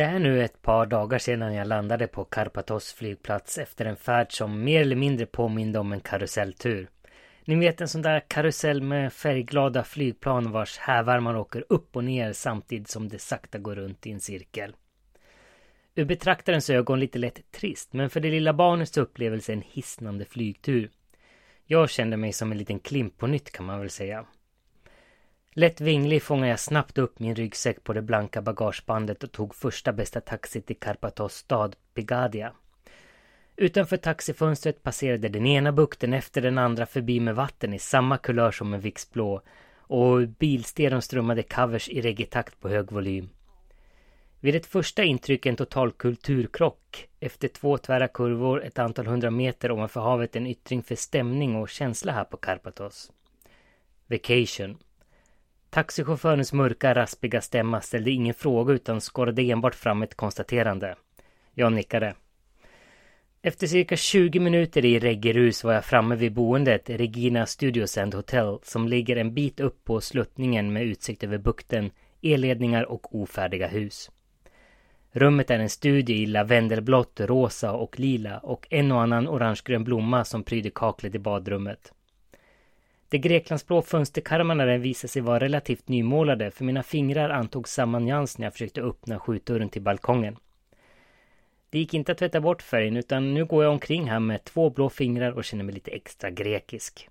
Det är nu ett par dagar sedan jag landade på Karpatos flygplats efter en färd som mer eller mindre påminde om en karuselltur. Ni vet en sån där karusell med färgglada flygplan vars hävarmar åker upp och ner samtidigt som det sakta går runt i en cirkel. Ur betraktarens ögon lite lätt trist, men för det lilla barnets upplevelse en hisnande flygtur. Jag kände mig som en liten klimp på nytt kan man väl säga. Lätt vinglig fångade jag snabbt upp min ryggsäck på det blanka bagagebandet och tog första bästa taxi till Karpatos stad, Pigadia. Utanför taxifönstret passerade den ena bukten efter den andra förbi med vatten i samma kulör som en Vixblå och bilstereon strömmade covers i reggaetakt på hög volym. Vid ett första intryck en total kulturkrock. Efter två tvära kurvor ett antal hundra meter ovanför havet en yttring för stämning och känsla här på Karpatos. Vacation. Taxichaufförens mörka, raspiga stämma ställde ingen fråga utan skorrade enbart fram ett konstaterande. Jag nickade. Efter cirka 20 minuter i reggerus var jag framme vid boendet Regina Studios and Hotel som ligger en bit upp på sluttningen med utsikt över bukten, elledningar och ofärdiga hus. Rummet är en studie i lavendelblått, rosa och lila och en och annan orangegrön blomma som pryder kaklet i badrummet. De Greklandsblå fönsterkarmarna visade sig vara relativt nymålade för mina fingrar antog samma nyans när jag försökte öppna skjutdörren till balkongen. Det gick inte att tvätta bort färgen utan nu går jag omkring här med två blå fingrar och känner mig lite extra grekisk.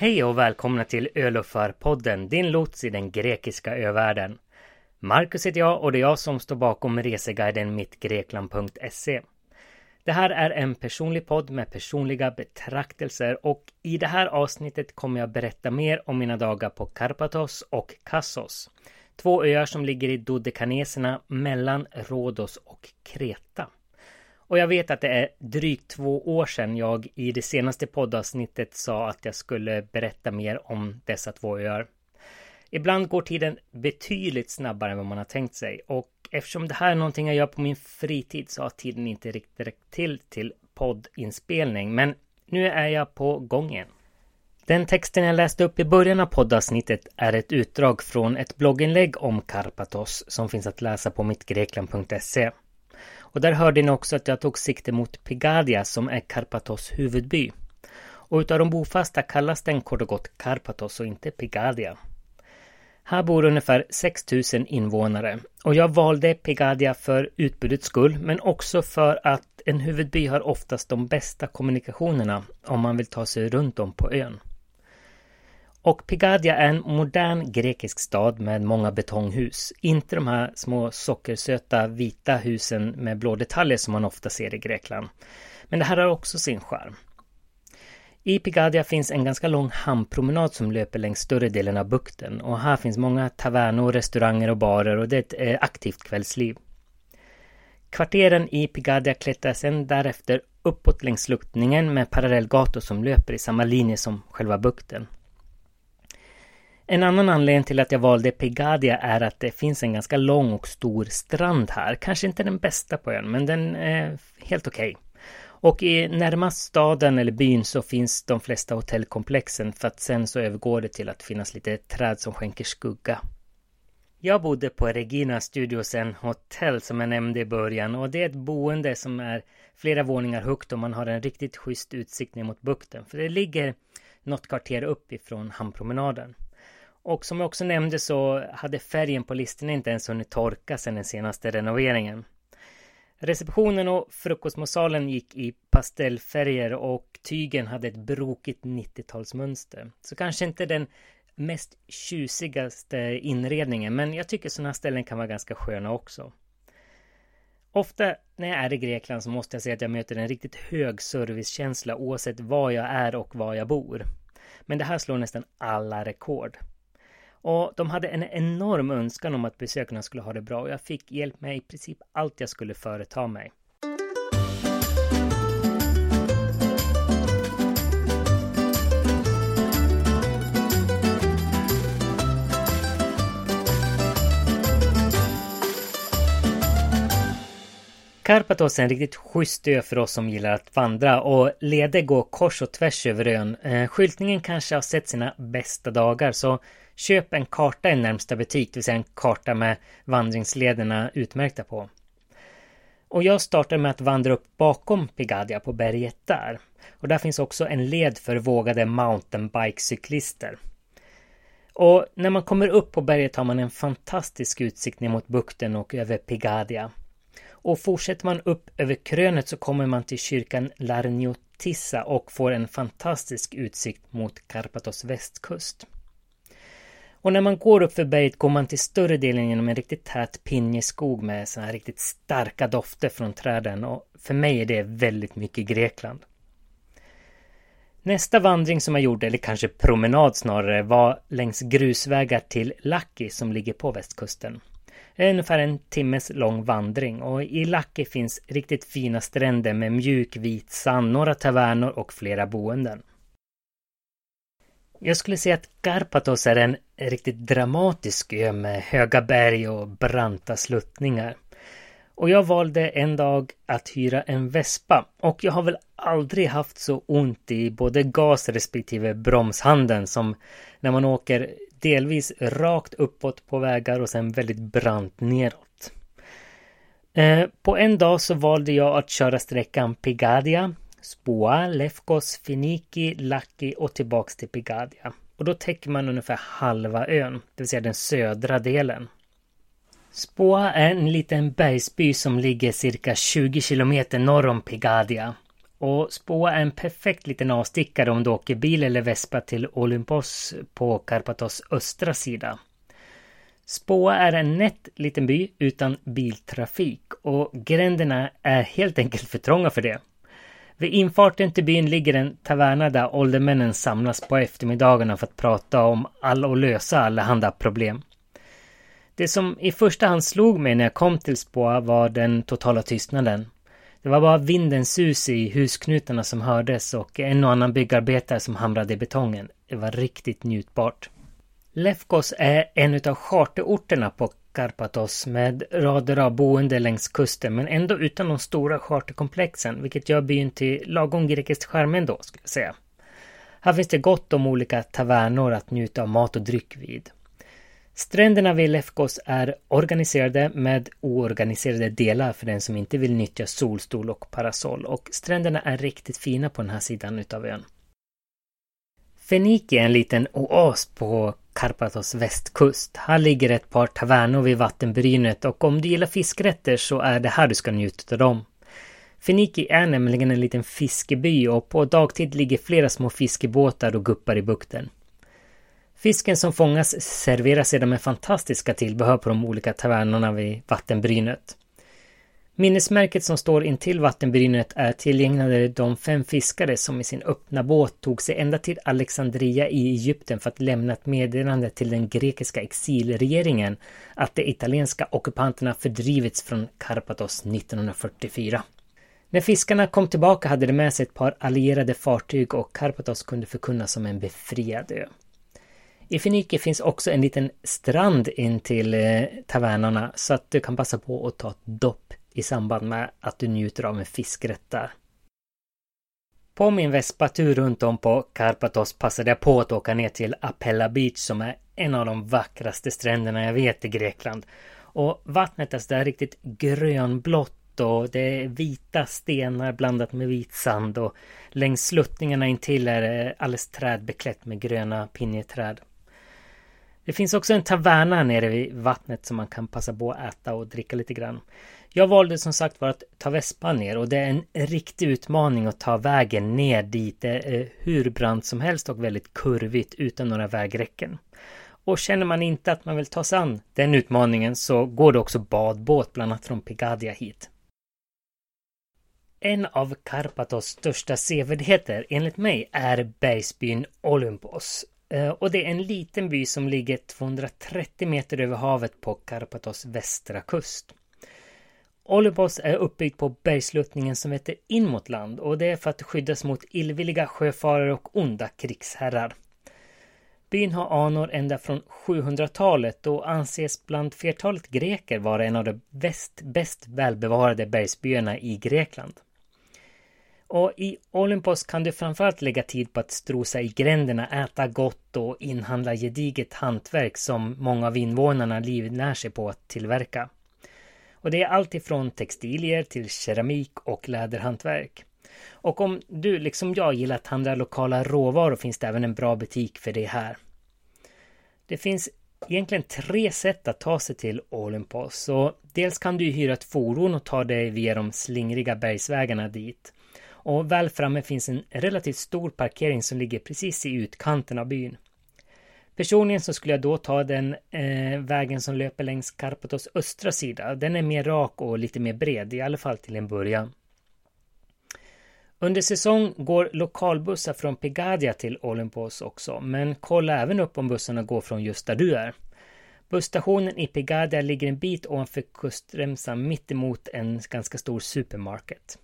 Hej och välkomna till Öluffarpodden, din lots i den grekiska övärlden. Marcus heter jag och det är jag som står bakom reseguiden mittgrekland.se. Det här är en personlig podd med personliga betraktelser och i det här avsnittet kommer jag berätta mer om mina dagar på Karpathos och Kassos. Två öar som ligger i Dodekaneserna mellan Rhodos och Kreta. Och jag vet att det är drygt två år sedan jag i det senaste poddavsnittet sa att jag skulle berätta mer om dessa två öar. Ibland går tiden betydligt snabbare än vad man har tänkt sig och eftersom det här är någonting jag gör på min fritid så har tiden inte riktigt räckt till till poddinspelning. Men nu är jag på gång igen. Den texten jag läste upp i början av poddavsnittet är ett utdrag från ett blogginlägg om Karpatos som finns att läsa på mittgrekland.se. Och där hörde ni också att jag tog sikte mot Pigadia som är Karpatos huvudby. Och utav de bofasta kallas den kort och gott Karpatos och inte Pigadia. Här bor ungefär 6000 invånare och jag valde Pigadia för utbudets skull men också för att en huvudby har oftast de bästa kommunikationerna om man vill ta sig runt om på ön. Och Pigadia är en modern grekisk stad med många betonghus. Inte de här små sockersöta vita husen med blå detaljer som man ofta ser i Grekland. Men det här har också sin charm. I Pigadia finns en ganska lång hamnpromenad som löper längs större delen av bukten och här finns många tavernor, restauranger och barer och det är ett eh, aktivt kvällsliv. Kvarteren i Pigadia klättrar sedan därefter uppåt längs sluttningen med parallellgator som löper i samma linje som själva bukten. En annan anledning till att jag valde Pigadia är att det finns en ganska lång och stor strand här. Kanske inte den bästa på ön, men den är helt okej. Okay. Och i närmast staden eller byn så finns de flesta hotellkomplexen för att sen så övergår det till att finnas lite träd som skänker skugga. Jag bodde på Regina Studios, en hotell som jag nämnde i början och det är ett boende som är flera våningar högt och man har en riktigt schysst utsikt ner mot bukten. För det ligger något kvarter upp ifrån hamnpromenaden. Och som jag också nämnde så hade färgen på listorna inte ens hunnit torka sedan den senaste renoveringen. Receptionen och frukostmatsalen gick i pastellfärger och tygen hade ett brokigt 90-talsmönster. Så kanske inte den mest tjusigaste inredningen, men jag tycker sådana ställen kan vara ganska sköna också. Ofta när jag är i Grekland så måste jag säga att jag möter en riktigt hög servicekänsla oavsett var jag är och var jag bor. Men det här slår nästan alla rekord. Och de hade en enorm önskan om att besökarna skulle ha det bra och jag fick hjälp med i princip allt jag skulle företa mig. Karpathos är en riktigt schysst ö för oss som gillar att vandra och leder går kors och tvärs över ön. Eh, skyltningen kanske har sett sina bästa dagar så köp en karta i närmsta butik, det vill säga en karta med vandringslederna utmärkta på. Och jag startade med att vandra upp bakom Pigadia på berget där. Och där finns också en led för vågade mountainbikecyklister. Och när man kommer upp på berget har man en fantastisk utsikt ner mot bukten och över Pigadia. Och fortsätter man upp över krönet så kommer man till kyrkan Larniotissa och får en fantastisk utsikt mot Karpatos västkust. Och när man går upp för berget går man till större delen genom en riktigt tät pinjeskog med såna här riktigt starka dofter från träden och för mig är det väldigt mycket Grekland. Nästa vandring som jag gjorde, eller kanske promenad snarare, var längs grusvägar till Laki som ligger på västkusten. Det är ungefär en timmes lång vandring och i Laki finns riktigt fina stränder med mjuk vit sand, några tavernor och flera boenden. Jag skulle säga att Karpathos är en riktigt dramatisk ö med höga berg och branta sluttningar. Och jag valde en dag att hyra en vespa och jag har väl aldrig haft så ont i både gas respektive bromshanden som när man åker delvis rakt uppåt på vägar och sen väldigt brant neråt. Eh, på en dag så valde jag att köra sträckan Pigadia, Spoa, Lefkos, Finiki, Laki och tillbaks till Pigadia. Och då täcker man ungefär halva ön, det vill säga den södra delen. Spoa är en liten bergsby som ligger cirka 20 kilometer norr om Pigadia. Och Spoa är en perfekt liten avstickare om du åker bil eller vespa till Olympos på Karpatos östra sida. Spoa är en nätt liten by utan biltrafik och gränderna är helt enkelt för trånga för det. Vid infarten till byn ligger en taverna där åldermännen samlas på eftermiddagarna för att prata om all och lösa allehanda problem. Det som i första hand slog mig när jag kom till Spoa var den totala tystnaden. Det var bara vindens sus i husknutarna som hördes och en och annan byggarbetare som hamrade i betongen. Det var riktigt njutbart. Lefkos är en av charterorterna på Karpathos med rader av boende längs kusten men ändå utan de stora charterkomplexen vilket gör byn till lagom grekiskt charm ändå skulle jag säga. Här finns det gott om olika tavernor att njuta av mat och dryck vid. Stränderna vid Lefkos är organiserade med oorganiserade delar för den som inte vill nyttja solstol och parasoll och stränderna är riktigt fina på den här sidan utav ön. Feniki är en liten oas på Karpathos västkust. Här ligger ett par tavernor vid vattenbrynet och om du gillar fiskrätter så är det här du ska njuta av dem. Feniki är nämligen en liten fiskeby och på dagtid ligger flera små fiskebåtar och guppar i bukten. Fisken som fångas serveras sedan med fantastiska tillbehör på de olika tavernorna vid vattenbrynet. Minnesmärket som står intill vattenbrynet är tillägnade de fem fiskare som i sin öppna båt tog sig ända till Alexandria i Egypten för att lämna ett meddelande till den grekiska exilregeringen att de italienska ockupanterna fördrivits från Karpathos 1944. När fiskarna kom tillbaka hade de med sig ett par allierade fartyg och Karpathos kunde förkunnas som en befriad ö. I Fenike finns också en liten strand in till eh, tavernorna så att du kan passa på att ta ett dopp i samband med att du njuter av en fiskrätt där. På min vespatur runt om på Karpathos passade jag på att åka ner till Apella Beach som är en av de vackraste stränderna jag vet i Grekland. Och vattnet är sådär riktigt grönblått och det är vita stenar blandat med vit sand och längs sluttningarna intill är det alldeles trädbeklätt med gröna pinjeträd. Det finns också en taverna nere vid vattnet som man kan passa på att äta och dricka lite grann. Jag valde som sagt var att ta vespan ner och det är en riktig utmaning att ta vägen ner dit. Det är eh, hur brant som helst och väldigt kurvigt utan några vägräcken. Och känner man inte att man vill ta sig an den utmaningen så går det också badbåt bland annat från Pigadia hit. En av Karpatos största sevärdheter enligt mig är bergsbyn Olympos eh, och det är en liten by som ligger 230 meter över havet på Karpatos västra kust. Olympos är uppbyggd på bergsluttningen som heter in mot land och det är för att skyddas mot illvilliga sjöfarare och onda krigsherrar. Byn har anor ända från 700-talet och anses bland flertalet greker vara en av de bäst, bäst välbevarade bergsbyarna i Grekland. Och i Olympos kan du framförallt lägga tid på att strosa i gränderna, äta gott och inhandla gediget hantverk som många av invånarna livnär sig på att tillverka. Och det är allt ifrån textilier till keramik och läderhantverk. Och om du liksom jag gillar att handla lokala råvaror finns det även en bra butik för det här. Det finns egentligen tre sätt att ta sig till Olympos. Så dels kan du hyra ett fordon och ta dig via de slingriga bergsvägarna dit. Och väl framme finns en relativt stor parkering som ligger precis i utkanten av byn. Personligen så skulle jag då ta den eh, vägen som löper längs Karpatos östra sida. Den är mer rak och lite mer bred, i alla fall till en början. Under säsong går lokalbussar från Pegadia till Olympos också, men kolla även upp om bussarna går från just där du är. Busstationen i Pegadia ligger en bit ovanför kustremsan mittemot en ganska stor supermarket.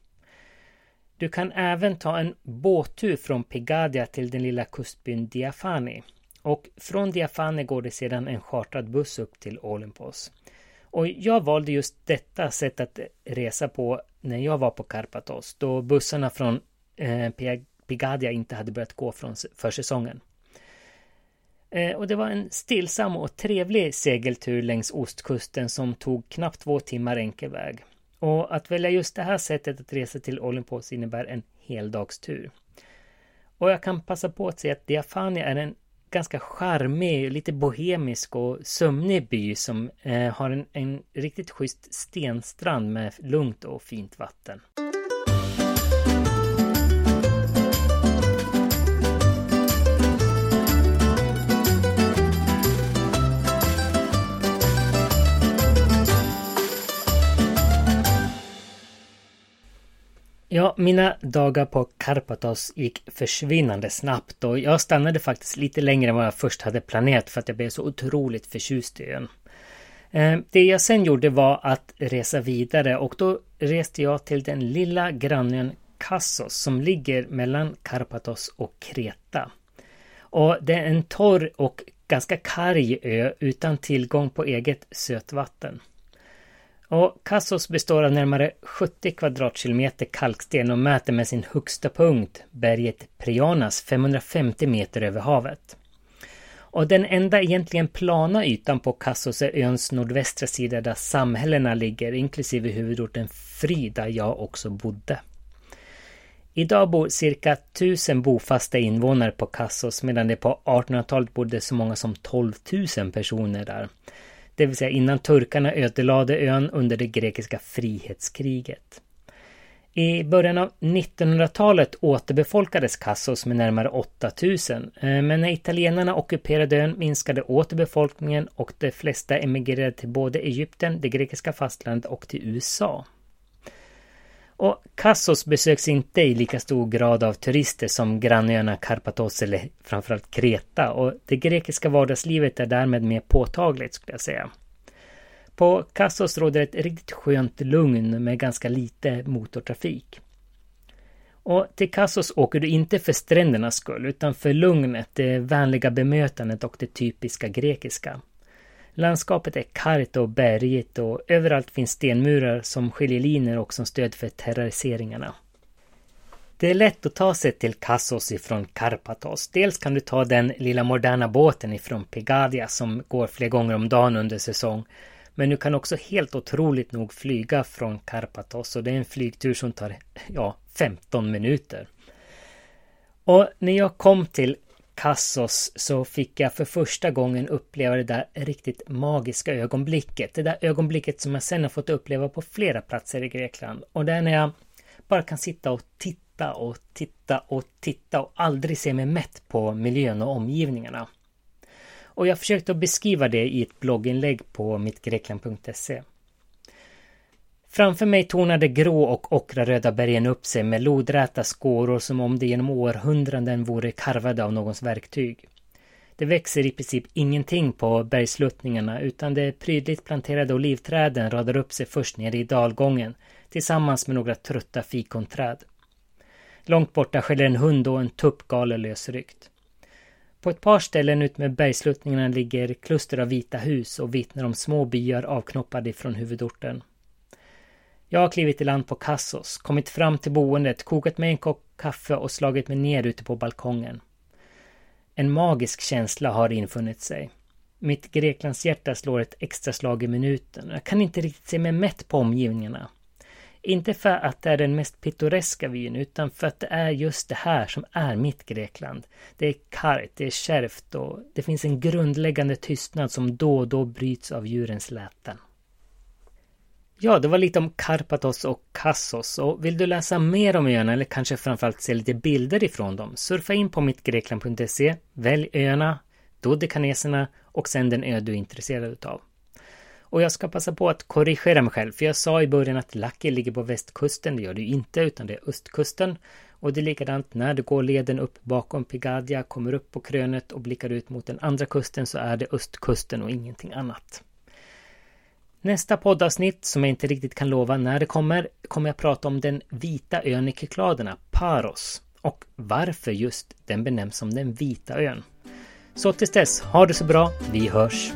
Du kan även ta en båttur från Pegadia till den lilla kustbyn Diafani. Och från Diafani går det sedan en chartrad buss upp till Olympos. Och jag valde just detta sätt att resa på när jag var på Karpatos, då bussarna från eh, Pigadia inte hade börjat gå från försäsongen. Eh, och det var en stillsam och trevlig segeltur längs ostkusten som tog knappt två timmar enkel väg. Och att välja just det här sättet att resa till Olympos innebär en heldagstur. Och jag kan passa på att säga att Diafani är en ganska charmig, lite bohemisk och sömnig by som eh, har en, en riktigt schysst stenstrand med lugnt och fint vatten. Ja, mina dagar på Karpatos gick försvinnande snabbt och jag stannade faktiskt lite längre än vad jag först hade planerat för att jag blev så otroligt förtjust i ön. Eh, det jag sen gjorde var att resa vidare och då reste jag till den lilla grannön Kassos som ligger mellan Karpatos och Kreta. Och det är en torr och ganska karg ö utan tillgång på eget sötvatten. Och Kassos består av närmare 70 kvadratkilometer kalksten och mäter med sin högsta punkt, berget Prianas, 550 meter över havet. Och den enda egentligen plana ytan på Kassos är öns nordvästra sida där samhällena ligger, inklusive huvudorten Fry där jag också bodde. Idag bor cirka 1000 bofasta invånare på Kassos medan det på 1800-talet bodde så många som 12 000 personer där det vill säga innan turkarna ödelade ön under det grekiska frihetskriget. I början av 1900-talet återbefolkades Kassos med närmare 8000, eh, men när italienarna ockuperade ön minskade återbefolkningen och de flesta emigrerade till både Egypten, det grekiska fastlandet och till USA. Och Kassos besöks inte i lika stor grad av turister som grannöarna Karpatos eller framförallt Kreta och det grekiska vardagslivet är därmed mer påtagligt skulle jag säga. På Kassos råder ett riktigt skönt lugn med ganska lite motortrafik. Och till Kassos åker du inte för strändernas skull utan för lugnet, det vänliga bemötandet och det typiska grekiska. Landskapet är kargt och bergigt och överallt finns stenmurar som skiljelinjer och som stöd för terroriseringarna. Det är lätt att ta sig till Kassos ifrån Karpatos. Dels kan du ta den lilla moderna båten ifrån Pegadia som går flera gånger om dagen under säsong. Men du kan också helt otroligt nog flyga från Karpatos och det är en flygtur som tar, ja, 15 minuter. Och när jag kom till Kassos så fick jag för första gången uppleva det där riktigt magiska ögonblicket. Det där ögonblicket som jag sen har fått uppleva på flera platser i Grekland. Och det är när jag bara kan sitta och titta och titta och titta och aldrig se mig mätt på miljön och omgivningarna. Och jag försökte att beskriva det i ett blogginlägg på mittgrekland.se. Framför mig tornade grå och ockraröda bergen upp sig med lodräta skåror som om de genom århundraden vore karvade av någons verktyg. Det växer i princip ingenting på bergsluttningarna utan de prydligt planterade olivträden radar upp sig först nere i dalgången tillsammans med några trötta fikonträd. Långt borta skäller en hund och en tupp galer lösryckt. På ett par ställen utmed bergsluttningarna ligger kluster av vita hus och vittnar om små byar avknoppade från huvudorten. Jag har klivit i land på Kassos, kommit fram till boendet, kokat mig en kopp kaffe och slagit mig ner ute på balkongen. En magisk känsla har infunnit sig. Mitt Greklandshjärta slår ett extra slag i minuten. Jag kan inte riktigt se mig mätt på omgivningarna. Inte för att det är den mest pittoreska vyn, utan för att det är just det här som är mitt Grekland. Det är kargt, det är kärvt och det finns en grundläggande tystnad som då och då bryts av djurens läten. Ja, det var lite om Karpatos och Kassos och vill du läsa mer om öarna eller kanske framförallt se lite bilder ifrån dem, surfa in på mittgrekland.se, välj öarna, Dodekaneserna och sen den ö du är intresserad utav. Och jag ska passa på att korrigera mig själv, för jag sa i början att Laki ligger på västkusten. Det gör det ju inte, utan det är östkusten. Och det är likadant när du går leden upp bakom Pigadia, kommer upp på krönet och blickar ut mot den andra kusten så är det östkusten och ingenting annat. Nästa poddavsnitt, som jag inte riktigt kan lova när det kommer, kommer jag prata om den vita ön i Kykladerna, Paros. Och varför just den benämns som den vita ön. Så tills dess, ha det så bra, vi hörs!